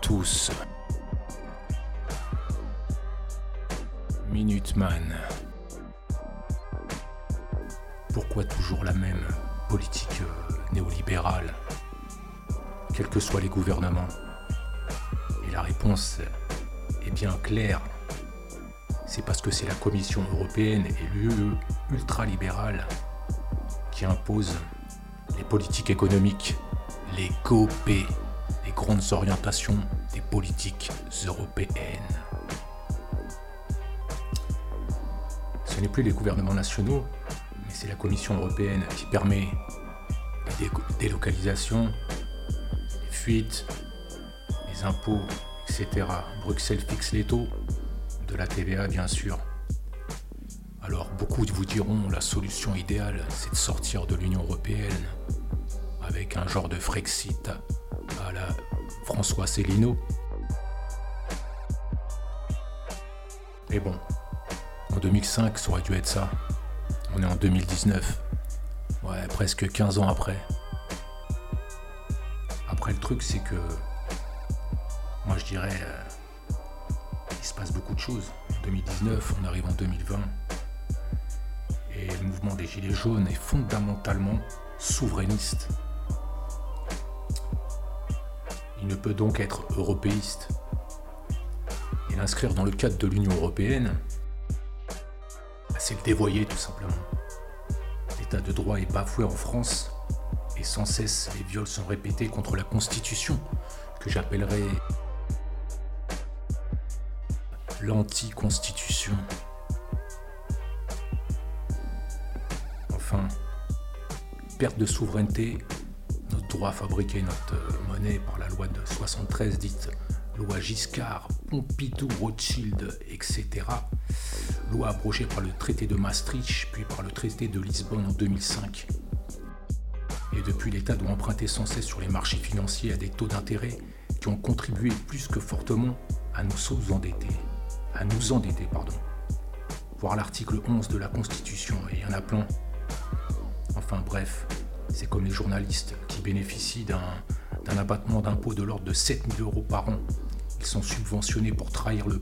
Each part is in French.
tous. Minuteman. Pourquoi toujours la même politique euh, néolibérale, quels que soient les gouvernements? Et la réponse est bien claire. C'est parce que c'est la Commission européenne et l'UE ultralibérale qui imposent les politiques économiques, les COP, grandes orientations des politiques européennes. Ce n'est plus les gouvernements nationaux, mais c'est la Commission européenne qui permet les délocalisations, les fuites, les impôts, etc. Bruxelles fixe les taux, de la TVA bien sûr. Alors beaucoup vous diront la solution idéale, c'est de sortir de l'Union européenne avec un genre de Frexit à la François Célineau. Mais bon, en 2005, ça aurait dû être ça. On est en 2019. Ouais, presque 15 ans après. Après, le truc, c'est que. Moi, je dirais. Euh, il se passe beaucoup de choses. En 2019, on arrive en 2020. Et le mouvement des Gilets jaunes est fondamentalement souverainiste. Il ne peut donc être européiste. Et l'inscrire dans le cadre de l'Union européenne, bah, c'est le dévoyer tout simplement. L'état de droit est bafoué en France et sans cesse les viols sont répétés contre la Constitution, que j'appellerais l'anti-constitution. Enfin, perte de souveraineté, droit fabriquer notre monnaie par la loi de 73 dite loi Giscard, Pompidou, Rothschild, etc. Loi abrogée par le traité de Maastricht, puis par le traité de Lisbonne en 2005. Et depuis, l'État doit emprunter sans cesse sur les marchés financiers à des taux d'intérêt qui ont contribué plus que fortement à nous sous-endetter. À nous endetter, pardon. Voir l'article 11 de la Constitution, et il y en a. Enfin bref, c'est comme les journalistes qui bénéficient d'un abattement d'impôt de l'ordre de 7000 euros par an. Ils sont subventionnés pour trahir le,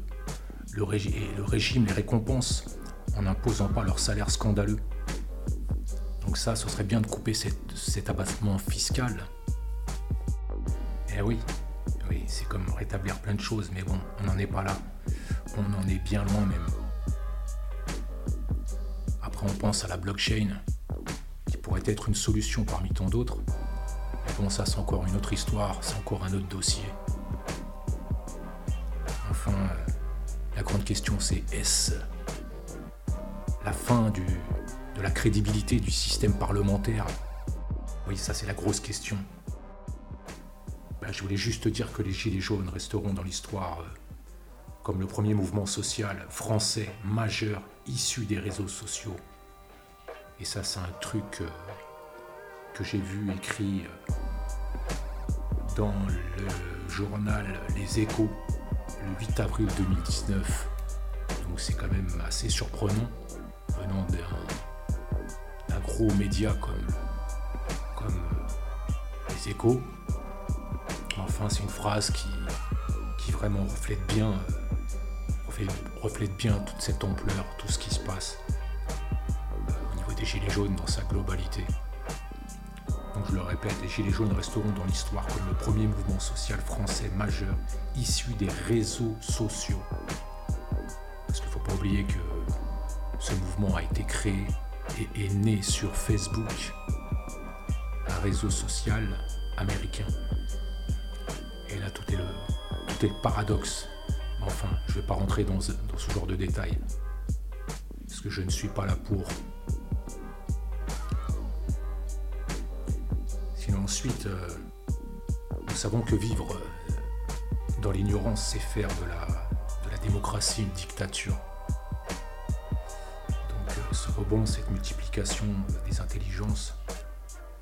régime les récompense en n'imposant pas leur salaire scandaleux. Donc ça, ce serait bien de couper cet abattement fiscal. Eh oui, oui, c'est comme rétablir plein de choses, mais bon, on n'en est pas là. On en est bien loin même. Après, on pense à la blockchain, pourrait être une solution parmi tant d'autres. Mais bon, ça, c'est encore une autre histoire, c'est encore un autre dossier. Enfin, la grande question, c'est est-ce la fin de la crédibilité du système parlementaire? Oui, ça, c'est la grosse question. Ben, je voulais juste dire que les Gilets jaunes resteront dans l'histoire euh, comme le premier mouvement social français majeur issu des réseaux sociaux. Et ça, c'est un truc euh, que j'ai vu écrit euh, dans le journal Les Échos le 8 avril 2019. Donc c'est quand même assez surprenant venant d'un gros média comme, euh, Les Échos. Enfin, c'est une phrase qui, vraiment reflète bien reflète bien toute cette ampleur, tout ce qui se passe des Gilets jaunes dans sa globalité. Donc je le répète, les Gilets jaunes resteront dans l'histoire comme le premier mouvement social français majeur issu des réseaux sociaux. Parce qu'il ne faut pas oublier que ce mouvement a été créé et est né sur Facebook, un réseau social américain. Et là, tout est le, tout est le paradoxe Enfin, je ne vais pas rentrer dans ce, genre de détails. Parce que je ne suis pas là pour. Ensuite, euh, nous savons que vivre euh, dans l'ignorance, c'est faire de la, de la démocratie une dictature. Donc euh, ce rebond, cette multiplication des intelligences,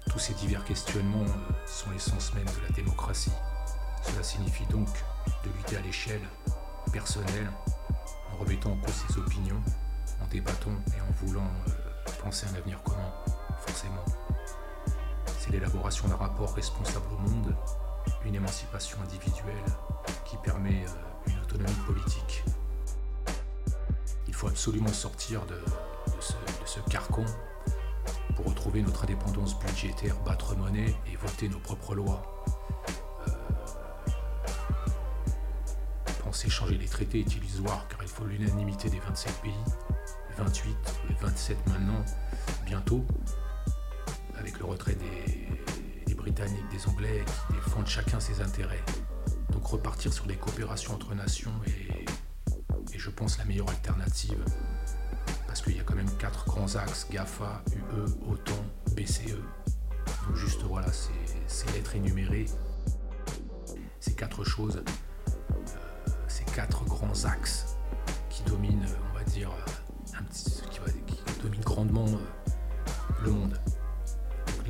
tous ces divers questionnements sont l'essence même de la démocratie. Cela signifie donc de lutter à l'échelle personnel, en remettant en cause ses opinions, en débattant et en voulant penser un avenir commun, forcément. C'est l'élaboration d'un rapport responsable au monde, une émancipation individuelle qui permet euh, une autonomie politique. Il faut absolument sortir de, ce, carcan pour retrouver notre indépendance budgétaire, battre monnaie et voter nos propres lois. Euh, penser changer les traités est illusoire car il faut l'unanimité des 27 pays, 28, 27 maintenant, bientôt, avec le retrait des, Britanniques, des Anglais qui défendent chacun ses intérêts. Donc repartir sur des coopérations entre nations est, je pense, la meilleure alternative. Parce qu'il y a quand même quatre grands axes, GAFA, UE, OTAN, BCE. Donc juste voilà, ces lettres énumérées, ces quatre choses, euh, ces quatre grands axes qui dominent, on va dire, qui dominent grandement euh, le monde.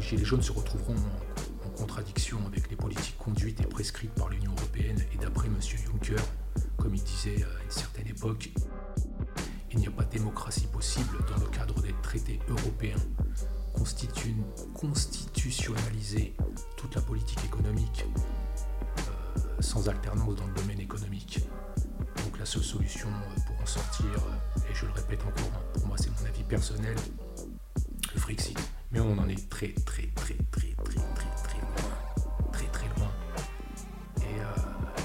Gilets jaunes se retrouveront contradiction avec les politiques conduites et prescrites par l'Union européenne et d'après M. Juncker, comme il disait à une certaine époque, il n'y a pas de démocratie possible dans le cadre des traités européens. constitutionnaliser toute la politique économique euh, sans alternance dans le domaine économique. Donc la seule solution pour en sortir, et je le répète encore, pour moi c'est mon avis personnel, le Frexit. Mais on en est très très très très très très très loin. Très très loin. Et euh,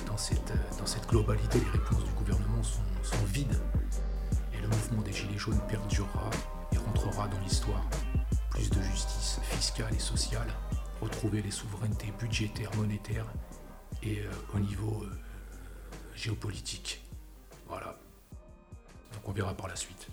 dans, cette, dans cette globalité, les réponses du gouvernement sont, sont vides. Et le mouvement des Gilets jaunes perdurera et rentrera dans l'histoire. Plus de justice fiscale et sociale, retrouver les souverainetés budgétaires, monétaires et euh, au niveau euh, géopolitique. Voilà. Donc on verra par la suite.